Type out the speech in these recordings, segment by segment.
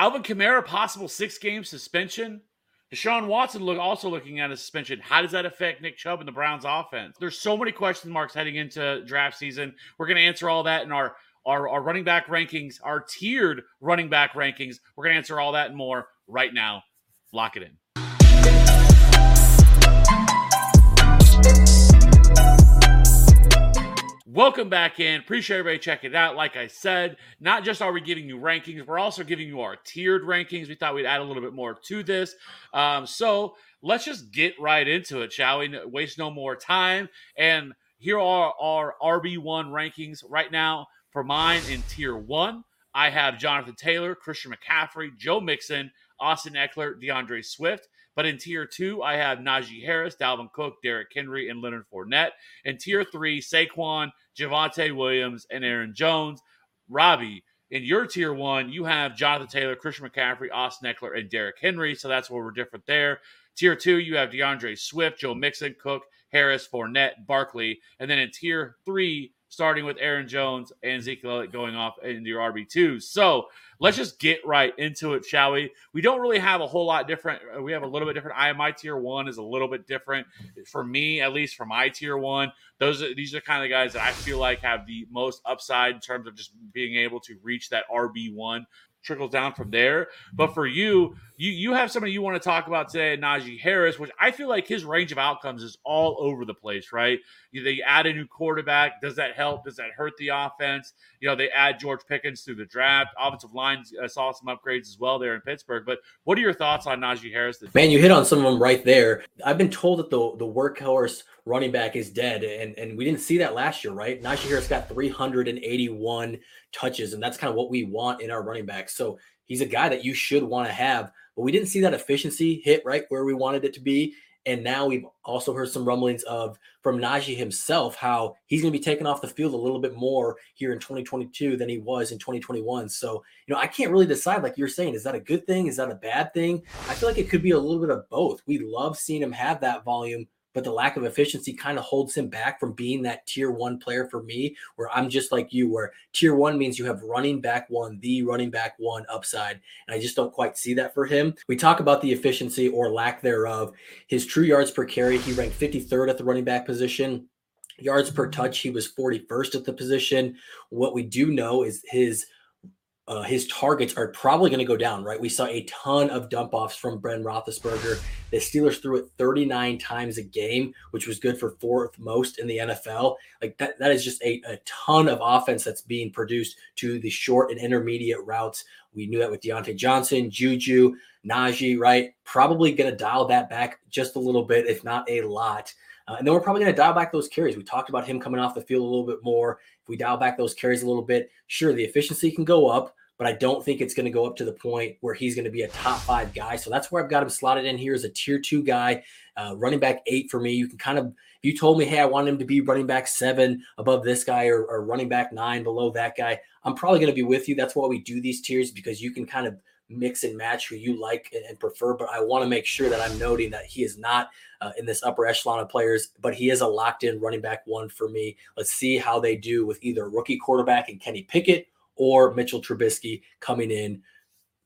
Alvin Kamara, possible six game suspension. Deshaun Watson look also looking at a suspension. How does that affect Nick Chubb and the Browns offense? There's so many question marks heading into draft season. We're going to answer all that in our, our, our running back rankings, our tiered running back rankings. We're going to answer all that and more right now. Lock it in. Welcome back in. Appreciate everybody checking it out. Like I said, not just are we giving you rankings, we're also giving you our tiered rankings. We thought we'd add a little bit more to this. Um, so let's just get right into it, shall we? Waste no more time. And here are our RB1 rankings right now. For mine in tier one, I have Jonathan Taylor, Christian McCaffrey, Joe Mixon, Austin Ekeler, DeAndre Swift. But in tier two, I have Najee Harris, Dalvin Cook, Derrick Henry, and Leonard Fournette. In tier three, Saquon, Javonte Williams, and Aaron Jones. Robbie, in your tier one, you have Jonathan Taylor, Christian McCaffrey, Austin Ekeler, and Derrick Henry. So that's where we're different there. Tier two, you have DeAndre Swift, Joe Mixon, Cook, Harris, Fournette, Barkley. And then in tier three, starting with Aaron Jones and Elliott going off into your RB2. So let's just get right into it, shall we? We don't really have a whole lot different. Uh, we have a little bit different. IMI tier one is a little bit different for me, at least for my tier one. Those are these are kind of guys that I feel like have the most upside in terms of just being able to reach that RB one trickles down from there. But for you, you you have somebody you want to talk about today, Najee Harris, which I feel like his range of outcomes is all over the place, right? You, they add a new quarterback. Does that help? Does that hurt the offense? You know, they add George Pickens through the draft. Offensive line uh, saw some upgrades as well there in Pittsburgh. But what are your thoughts on Najee Harris? Man, you hit on some of them right there. I've been told that the the workhorse running back is dead, and and we didn't see that last year, right? Najee Harris got 381 touches, and that's kind of what we want in our running back. So he's a guy that you should want to have, but we didn't see that efficiency hit right where we wanted it to be. And now we've also heard some rumblings of from Najee himself how he's going to be taken off the field a little bit more here in 2022 than he was in 2021. So, you know, I can't really decide, like you're saying, is that a good thing? Is that a bad thing? I feel like it could be a little bit of both. We love seeing him have that volume, but the lack of efficiency kind of holds him back from being that tier one player for me, where I'm just like you, where tier one means you have running back one, the running back one upside. And I just don't quite see that for him. We talk about the efficiency or lack thereof. His true yards per carry, he ranked 53rd at the running back position. Yards per touch, he was 41st at the position. What we do know is his uh, his targets are probably going to go down, right? We saw a ton of dump offs from Ben Roethlisberger. The Steelers threw it 39 times a game, which was good for fourth most in the NFL. Like that, that is just a, a ton of offense that's being produced to the short and intermediate routes. We knew that with Diontae Johnson, Juju, Najee, right? Probably going to dial that back just a little bit, if not a lot. Uh, and then we're probably going to dial back those carries. We talked about him coming off the field a little bit more. If we dial back those carries a little bit, sure, the efficiency can go up but I don't think it's going to go up to the point where he's going to be a top five guy. So that's where I've got him slotted in here as a tier two guy, uh, running back eight for me. You can kind of, if you told me, hey, I want him to be running back seven above this guy or, or running back nine below that guy, I'm probably going to be with you. That's why we do these tiers because you can kind of mix and match who you like and prefer. But I want to make sure that I'm noting that he is not uh, in this upper echelon of players, but he is a locked in running back one for me. Let's see how they do with either rookie quarterback and Kenny Pickett or Mitchell Trubisky coming in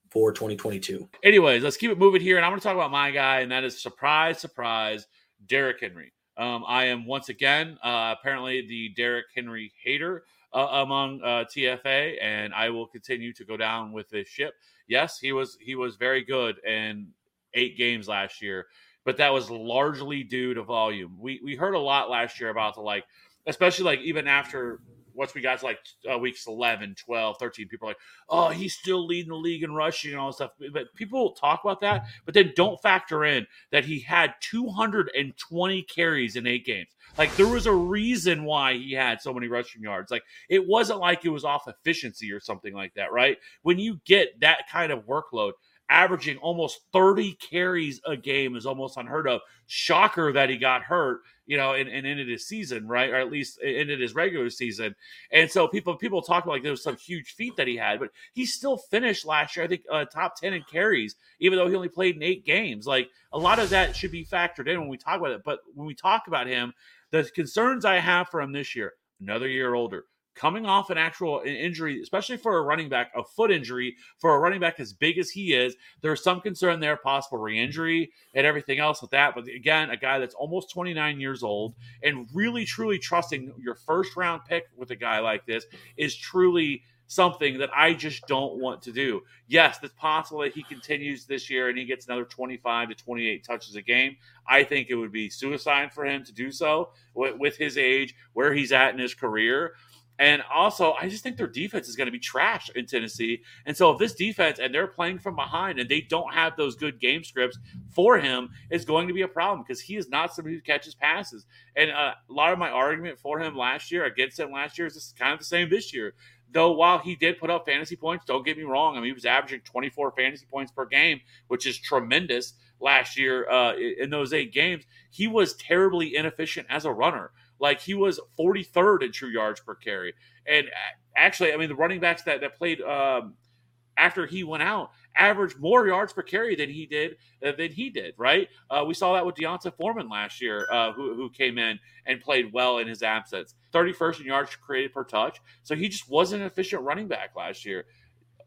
for 2022. Anyways, let's keep it moving here. And I'm going to talk about my guy, and that is surprise, surprise, Derrick Henry. Um, I am once again uh, apparently the Derrick Henry hater uh, among uh, TFA, and I will continue to go down with this ship. Yes, he was he was very good in eight games last year, but that was largely due to volume. We we heard a lot last year about the like, especially like even after once we got to like uh, weeks 11, 12, 13, people are like, oh, he's still leading the league in rushing and all this stuff. But people talk about that, but then don't factor in that he had 220 carries in eight games. Like there was a reason why he had so many rushing yards. Like it wasn't like it was off efficiency or something like that, right? When you get that kind of workload, averaging almost 30 carries a game is almost unheard of. Shocker that he got hurt, you know, and, and ended his season, right? Or at least ended his regular season. And so people people talk about like there was some huge feat that he had, but he still finished last year, I think, uh, top 10 in carries, even though he only played in eight games. Like a lot of that should be factored in when we talk about it. But when we talk about him, the concerns I have for him this year, another year older, coming off an actual uh, injury, especially for a running back, a foot injury for a running back as big as he is, there's some concern there, possible re-injury and everything else with that. But again, a guy that's almost 29 years old and really truly trusting your first round pick with a guy like this is truly something that I just don't want to do. Yes, it's possible that he continues this year and he gets another 25 to 28 touches a game. I think it would be suicide for him to do so with, with his age, where he's at in his career. And also, I just think their defense is going to be trash in Tennessee. And so, if this defense and they're playing from behind and they don't have those good game scripts for him, it's going to be a problem because he is not somebody who catches passes. And uh, a lot of my argument for him last year, against him last year, is kind of the same this year. Though, while he did put up fantasy points, don't get me wrong. I mean, he was averaging 24 fantasy points per game, which is tremendous last year uh, in those eight games. He was terribly inefficient as a runner. Like he was 43rd in true yards per carry. And actually, I mean, the running backs that, that played um, after he went out averaged more yards per carry than he did uh, than he did. Right? Uh, we saw that with D'Onta Foreman last year, uh, who, who came in and played well in his absence. 31st in yards created per touch. So he just wasn't an efficient running back last year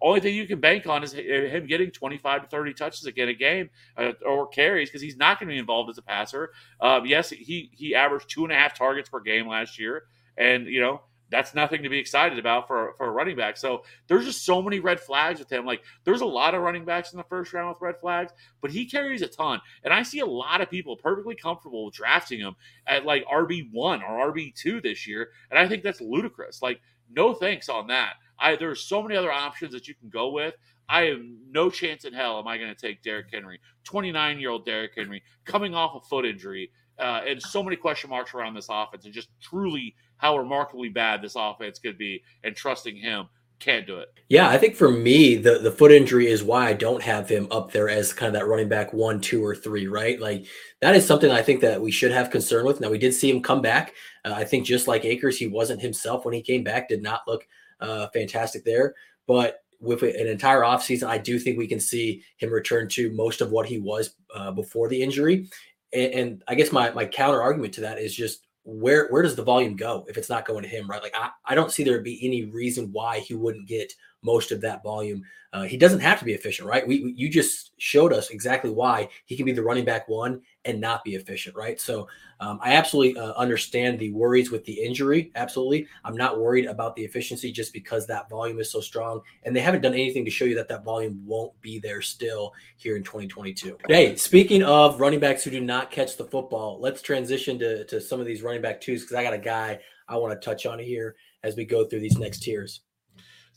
only thing you can bank on is him getting 25 to 30 touches again a game uh, or carries because he's not going to be involved as a passer. Um, yes, he he averaged two and a half targets per game last year, and you know that's nothing to be excited about for for a running back. So there's just so many red flags with him. Like there's a lot of running backs in the first round with red flags, but he carries a ton, and I see a lot of people perfectly comfortable drafting him at like RB one or RB two this year, and I think that's ludicrous. Like no thanks on that. I there's so many other options that you can go with. I have no chance in hell am I going to take Derrick Henry, 29 year old Derrick Henry, coming off a foot injury, uh, and so many question marks around this offense, and just truly how remarkably bad this offense could be, and trusting him can't do it. Yeah, I think for me, the the foot injury is why I don't have him up there as kind of that running back one, two, or three. Right, like that is something I think that we should have concern with. Now we did see him come back. Uh, I think just like Akers, he wasn't himself when he came back. Did not look uh, fantastic there. But with an entire offseason, I do think we can see him return to most of what he was uh, before the injury. And, and, I guess my my counter argument to that is just where where does the volume go if it's not going to him, right? Like I, I don't see there be any reason why he wouldn't get most of that volume. Uh, he doesn't have to be efficient, right? We, we, you just showed us exactly why he can be the running back one and not be efficient, right? So um, I absolutely uh, understand the worries with the injury. Absolutely, I'm not worried about the efficiency just because that volume is so strong, and they haven't done anything to show you that that volume won't be there still here in 2022. Hey, speaking of running backs who do not catch the football, let's transition to to some of these running back twos because I got a guy I want to touch on here as we go through these next tiers.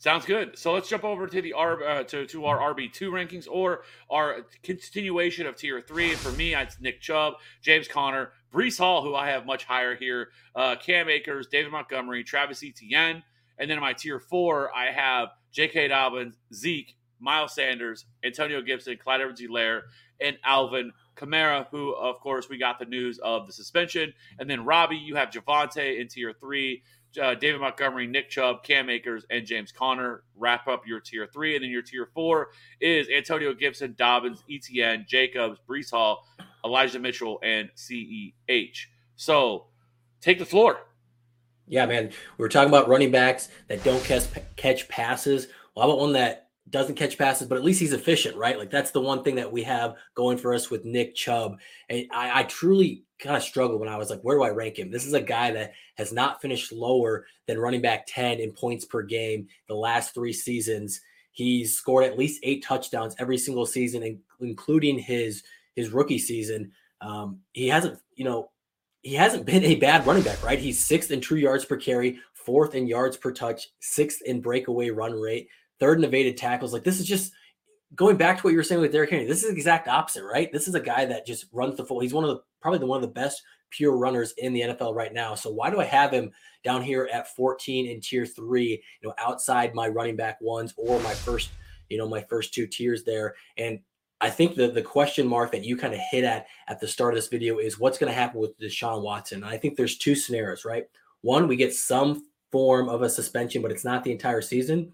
Sounds good. So let's jump over to the R uh, to to our RB two rankings or our continuation of tier three. For me, it's Nick Chubb, James Conner, Breece Hall, who I have much higher here, uh, Cam Akers, David Montgomery, Travis Etienne, and then in my tier four, I have J.K. Dobbins, Zeke, Miles Sanders, Antonio Gibson, Clyde Edwards-Helaire, and Alvin Kamara, who of course we got the news of the suspension, and then Robbie, you have Javonte in tier three uh, David Montgomery, Nick Chubb, Cam Akers, and James Conner wrap up your tier three. And then your tier four is Antonio Gibson, Dobbins, Etienne, Jacobs, Breece Hall, Elijah Mitchell, and CEH. So take the floor. Yeah, man. We were talking about running backs that don't catch, catch passes. Well, about one that doesn't catch passes, but at least he's efficient, right? Like that's the one thing that we have going for us with Nick Chubb. And I, I truly kind of struggled when I was like, where do I rank him? This is a guy that has not finished lower than running back 10 in points per game the last three seasons. He's scored at least eight touchdowns every single season, including his his rookie season. Um, he hasn't, you know, he hasn't been a bad running back, right? He's sixth in true yards per carry, fourth in yards per touch, sixth in breakaway run rate, third in evaded tackles. Like this is just going back to what you were saying with Derrick Henry. This is the exact opposite, right? This is a guy that just runs the full. He's one of the probably the, one of the best pure runners in the NFL right now. So why do I have him down here at 14 in tier three? You know, outside my running back ones or my first you know, my first two tiers there. And I think the the question mark that you kind of hit at at the start of this video is what's going to happen with Deshaun Watson. And I think there's two scenarios, right? One, we get some form of a suspension, but it's not the entire season,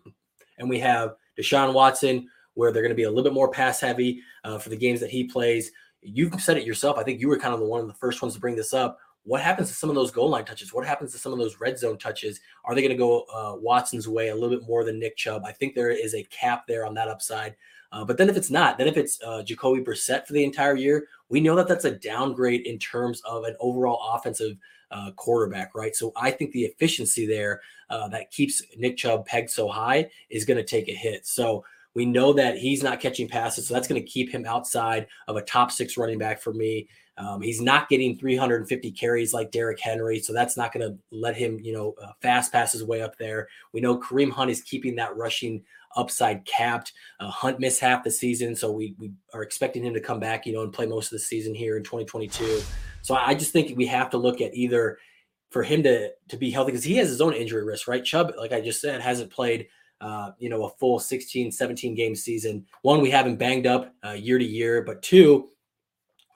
and we have Deshaun Watson where they're going to be a little bit more pass heavy uh, for the games that he plays. You've said it yourself. I think you were kind of the one of the first ones to bring this up. What happens to some of those goal line touches? What happens to some of those red zone touches? Are they going to go uh, Watson's way a little bit more than Nick Chubb? I think there is a cap there on that upside. Uh, but then if it's not, then if it's uh, Jacoby Brissett for the entire year, we know that that's a downgrade in terms of an overall offensive uh, quarterback, right? So I think the efficiency there uh, that keeps Nick Chubb pegged so high is going to take a hit. So we know that he's not catching passes, so that's going to keep him outside of a top six running back for me. Um, he's not getting 350 carries like Derrick Henry, so that's not going to let him, you know, uh, fast pass his way up there. We know Kareem Hunt is keeping that rushing upside capped. Uh, Hunt missed half the season, so we we are expecting him to come back, you know, and play most of the season here in 2022. So I just think we have to look at either for him to to be healthy because he has his own injury risk, right? Chubb, like I just said, hasn't played uh, you know, a full 16, 17 game season. One, we haven't banged up uh, year to year, but two,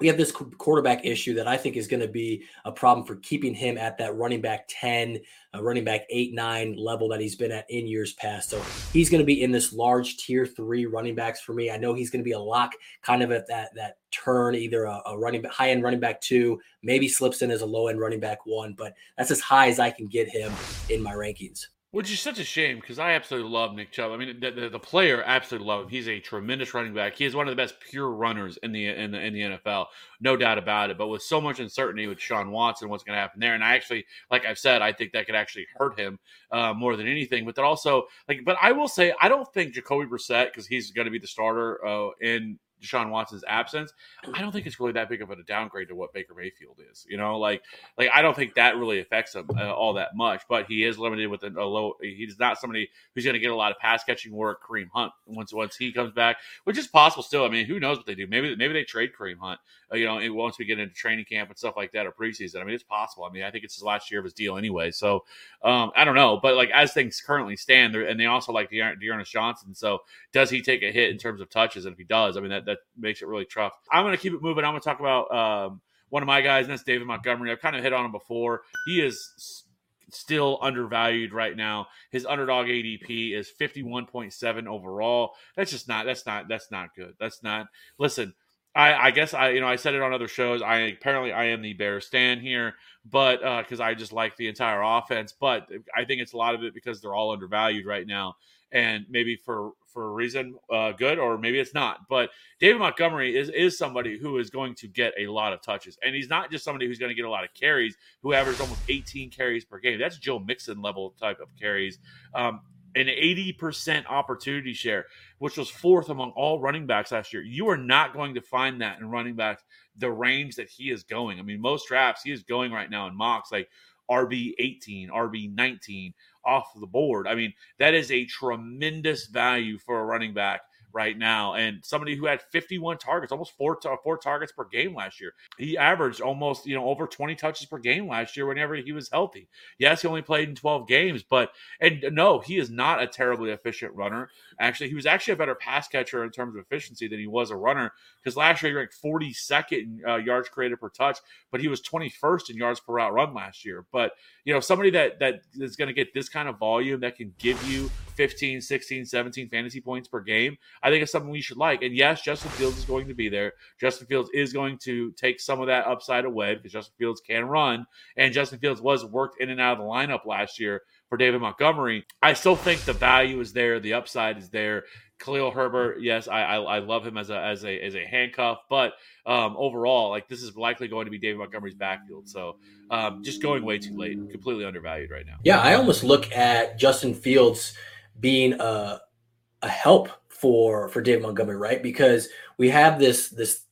we have this quarterback issue that I think is going to be a problem for keeping him at that running back 10, uh, running back 8, 9 level that he's been at in years past. So he's going to be in this large tier three running backs for me. I know he's going to be a lock kind of at that, that turn, either a, a running high end running back two, maybe slips in as a low end running back one, but that's as high as I can get him in my rankings. Which is such a shame because I absolutely love Nick Chubb. I mean, the, the, the, player absolutely love him. He's a tremendous running back. He is one of the best pure runners in the in the in the NFL, no doubt about it. But with so much uncertainty with Sean Watson, what's going to happen there? And I actually, like I've said, I think that could actually hurt him uh, more than anything. But that also, like, but I will say, I don't think Jacoby Brissett because he's going to be the starter uh, in Deshaun Watson's absence, I don't think it's really that big of a downgrade to what Baker Mayfield is. You know, like like I don't think that really affects him uh, all that much. But he is limited with a, a low. He's not somebody who's going to get a lot of pass catching work. Kareem Hunt once once he comes back, which is possible still. I mean, who knows what they do? Maybe maybe they trade Kareem Hunt. Uh, you know, once we get into training camp and stuff like that or preseason. I mean, it's possible. I mean, I think it's his last year of his deal anyway. So um, I don't know. But like as things currently stand, and they also like D'Ernest Johnson. So does he take a hit in terms of touches? And if he does, I mean that that makes it really tough. I'm going to keep it moving. I'm going to talk about um, one of my guys, and that's David Montgomery. I've kind of hit on him before. He is still undervalued right now. His underdog ADP is 51.7 overall. That's just not that's not that's not good. That's not listen, I, I guess I you know I said it on other shows. I apparently I am the bear stand here, but because uh, I just like the entire offense. But I think it's a lot of it because they're all undervalued right now and maybe for for a reason uh, good or maybe it's not. But David Montgomery is is somebody who is going to get a lot of touches, and he's not just somebody who's going to get a lot of carries. Who averages almost 18 carries per game. That's Joe Mixon level type of carries. Um, an 80% opportunity share, which was fourth among all running backs last year. You are not going to find that in running backs the range that he is going. I mean, most drafts he is going right now in mocks like RB 18, RB 19 off the board. I mean, that is a tremendous value for a running back right now, and somebody who had 51 targets, almost four four targets per game last year. He averaged almost you know over 20 touches per game last year whenever he was healthy. Yes, he only played in 12 games, but and no, he is not a terribly efficient runner. Actually, he was actually a better pass catcher in terms of efficiency than he was a runner because last year he ranked 42nd in uh, yards created per touch, but he was 21st in yards per route run last year. But you know, somebody that that is going to get this kind of volume that can give you 15, 16, 17 fantasy points per game, I think it's something we should like. And yes, Justin Fields is going to be there. Justin Fields is going to take some of that upside away because Justin Fields can run. And Justin Fields was worked in and out of the lineup last year for David Montgomery. I still think the value is there, the upside is there. Khalil Herbert, yes, I, I, I love him as a as a as a handcuff, but um, overall, like this is likely going to be David Montgomery's backfield. So um, just going way too late, completely undervalued right now. Yeah, I almost look at Justin Fields being a a help for for David Montgomery, right? Because we have this this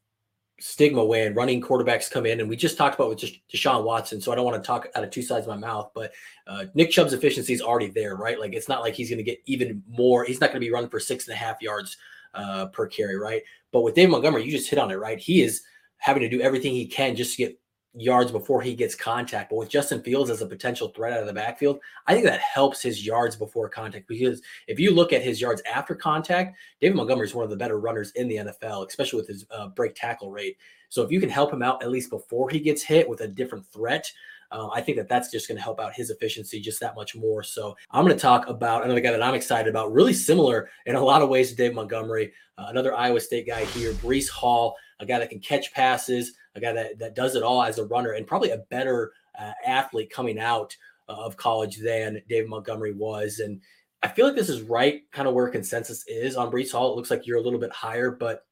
stigma when running quarterbacks come in, and we just talked about with Deshaun Watson. So I don't want to talk out of two sides of my mouth, but uh, Nick Chubb's efficiency is already there, right? Like it's not like he's going to get even more. He's not going to be running for six and a half yards uh, per carry, right? But with David Montgomery, you just hit on it, right? He is having to do everything he can just to get yards before he gets contact. But with Justin Fields as a potential threat out of the backfield, I think that helps his yards before contact because if you look at his yards after contact, David Montgomery is one of the better runners in the NFL, especially with his uh, break tackle rate. So if you can help him out at least before he gets hit with a different threat, um, I think that that's just going to help out his efficiency just that much more. So I'm going to talk about another guy that I'm excited about, really similar in a lot of ways to Dave Montgomery, uh, another Iowa State guy here, Breece Hall, a guy that can catch passes, guy that, that does it all as a runner, and probably a better uh, athlete coming out of college than David Montgomery was. And I feel like this is right kind of where consensus is on Breece Hall. It looks like you're a little bit higher, but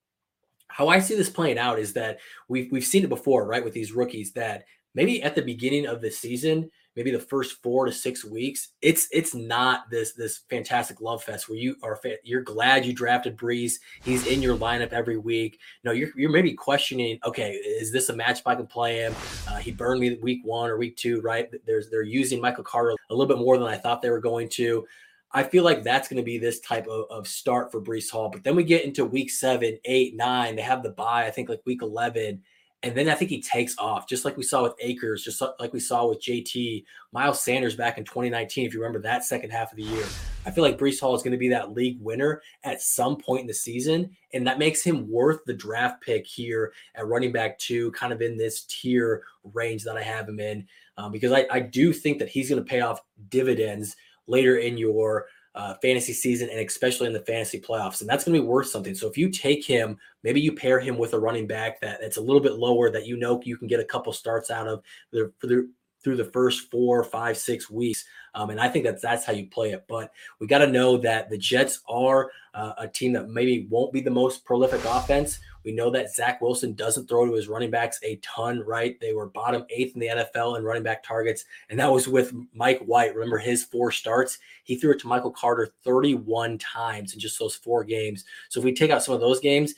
how I see this playing out is that we've we've seen it before, right, with these rookies that maybe at the beginning of the season, maybe the first four to six weeks, it's it's not this this fantastic love fest where you are you're glad you drafted Breece. He's in your lineup every week. No, you're you're maybe questioning, okay, is this a match I can play him? Uh, he burned me week one or week two, right? There's they're using Michael Carter a little bit more than I thought they were going to. I feel like that's going to be this type of, of start for Breece Hall. But then we get into week seven, eight, nine. They have the bye, I think like week 11 and then I think he takes off, just like we saw with Akers, just like we saw with JT, Miles Sanders back in 2019. If you remember that second half of the year, I feel like Breece Hall is going to be that league winner at some point in the season. And that makes him worth the draft pick here at running back two, kind of in this tier range that I have him in, um, because I, I do think that he's going to pay off dividends later in your uh, fantasy season and especially in the fantasy playoffs. And that's going to be worth something. So if you take him, maybe you pair him with a running back that that's a little bit lower that you know you can get a couple starts out of the, the through the first four, five, six weeks. Um, and I think that's that's how you play it. But we got to know that the Jets are uh, a team that maybe won't be the most prolific offense. We know that Zach Wilson doesn't throw to his running backs a ton, right? They were bottom eighth in the NFL in running back targets, and that was with Mike White. Remember his four starts? He threw it to Michael Carter 31 times in just those four games. So if we take out some of those games,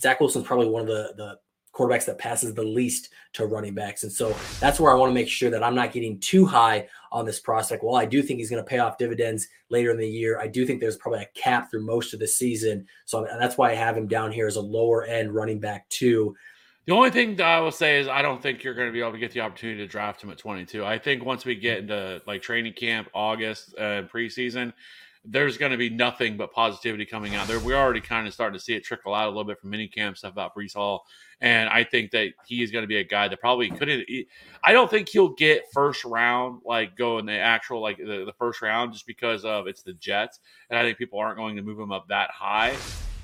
Zach Wilson's probably one of the the quarterbacks that passes the least to running backs. And so that's where I want to make sure that I'm not getting too high on this prospect. While I do think he's going to pay off dividends later in the year, I do think there's probably a cap through most of the season. So that's why I have him down here as a lower end running back too. The only thing that I will say is I don't think you're going to be able to get the opportunity to draft him at 22. I think once we get into like training camp, August, uh, preseason, there's going to be nothing but positivity coming out there. We're already kind of starting to see it trickle out a little bit from mini camp stuff about Breece Hall, and I think that he is going to be a guy that probably couldn't. I don't think he'll get first round, like go in the actual like the, the first round, just because of it's the Jets, and I think people aren't going to move him up that high.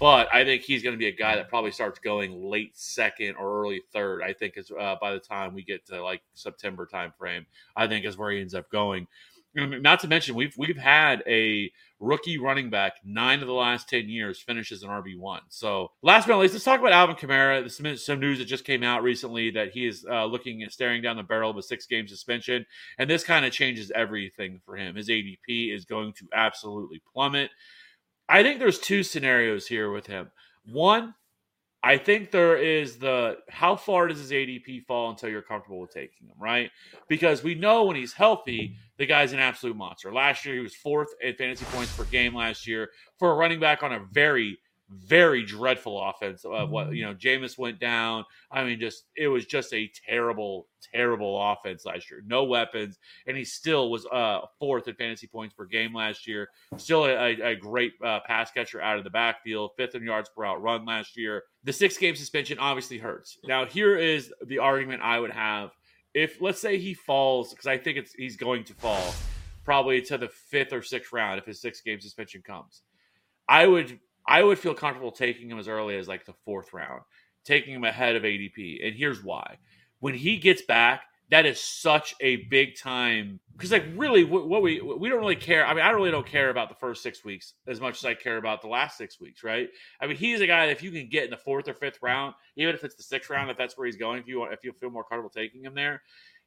But I think he's going to be a guy that probably starts going late second or early third. I think is uh, by the time we get to like September timeframe, I think is where he ends up going. Not to mention, we've we've had a rookie running back nine of the last ten years finishes an RB one. So last but not least, let's talk about Alvin Kamara. There's some news that just came out recently that he is uh, looking at staring down the barrel of a six game suspension, and this kind of changes everything for him. His ADP is going to absolutely plummet. I think there's two scenarios here with him. One, I think there is the how far does his ADP fall until you're comfortable with taking him, right? Because we know when he's healthy, the guy's an absolute monster. Last year, he was fourth in fantasy points per game last year for a running back on a very very dreadful offense of what you know Jameis went down. I mean, just it was just a terrible, terrible offense last year. No weapons, and he still was uh fourth in fantasy points per game last year. Still a, a great uh, pass catcher out of the backfield, fifth in yards per out run last year. The six game suspension obviously hurts. Now here is the argument I would have if let's say he falls because I think it's he's going to fall probably to the fifth or sixth round if his six game suspension comes. I would I would feel comfortable taking him as early as like the fourth round, taking him ahead of ADP. And here's why. When he gets back, that is such a big time because like really what we we don't really care i mean i really don't care about the first six weeks as much as i care about the last six weeks right i mean he's a guy that if you can get in the fourth or fifth round even if it's the sixth round if that's where he's going if you if you feel more comfortable taking him there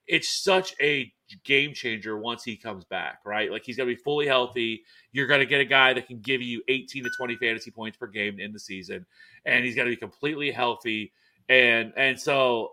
it's such a game changer once he comes back, right? Like he's going to be fully healthy. You're going to get a guy that can give you 18 to 20 fantasy points per game in the season, and he's going to be completely healthy. And and so,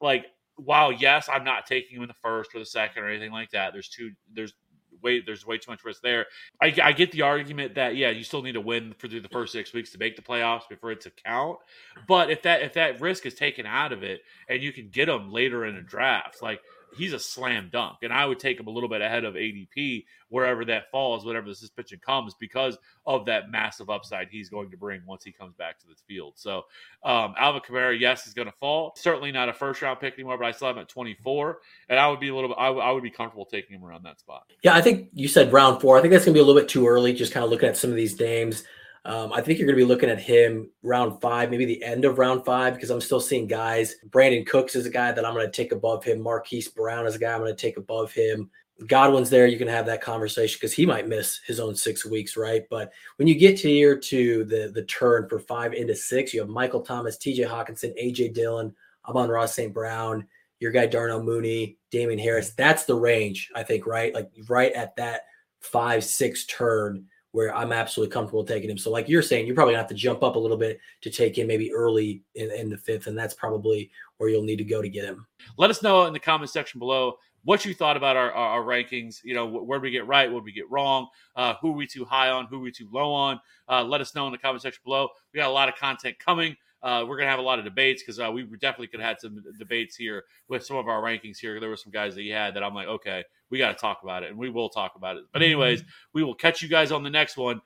like, while yes, I'm not taking him in the first or the second or anything like that. There's two. There's way there's way too much risk there. I, I get the argument that yeah, you still need to win for the first six weeks to make the playoffs before it to count. But if that if that risk is taken out of it and you can get them later in a draft, like he's a slam dunk. And I would take him a little bit ahead of ADP wherever that falls, whatever the suspension comes, because of that massive upside he's going to bring once he comes back to the field. So um, Alvin Kamara, yes, is going to fall. Certainly not a first round pick anymore, but I still have him at 24. And I would be a little bit, I, w- I would be comfortable taking him around that spot. Yeah, I think you said round four. I think that's going to be a little bit too early, just kind of looking at some of these names. Um, I think you're going to be looking at him round five, maybe the end of round five, because I'm still seeing guys. Brandin Cooks is a guy that I'm going to take above him. Marquise Brown is a guy I'm going to take above him. Godwin's there. You can have that conversation because he might miss his own six weeks, right? But when you get to the the turn for five into six, you have Michael Thomas, T.J. Hockenson, A.J. Dillon, Amon-Ra St. Brown, your guy Darnell Mooney, Damien Harris. That's the range, I think, right? Like right at that five six turn where I'm absolutely comfortable taking him. So, like you're saying, you're probably gonna have to jump up a little bit to take him maybe early in, in the fifth, and that's probably where you'll need to go to get him. Let us know in the comment section below what you thought about our, our, our rankings. You know, where we get right? What did we get wrong? Uh, who are we too high on? Who are we too low on? Uh, let us know in the comment section below. We got a lot of content coming. Uh, we're gonna have a lot of debates because uh, we definitely could have had some debates here with some of our rankings here. There were some guys that you had that I'm like, okay, we got to talk about it, and we will talk about it. But mm-hmm. anyways, we will catch you guys on the next one.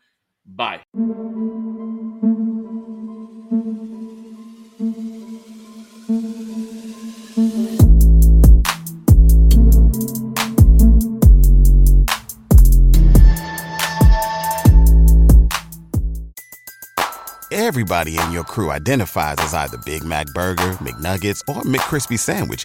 Bye. Everybody in your crew identifies as either Big Mac Burger, McNuggets, or McCrispy Sandwich.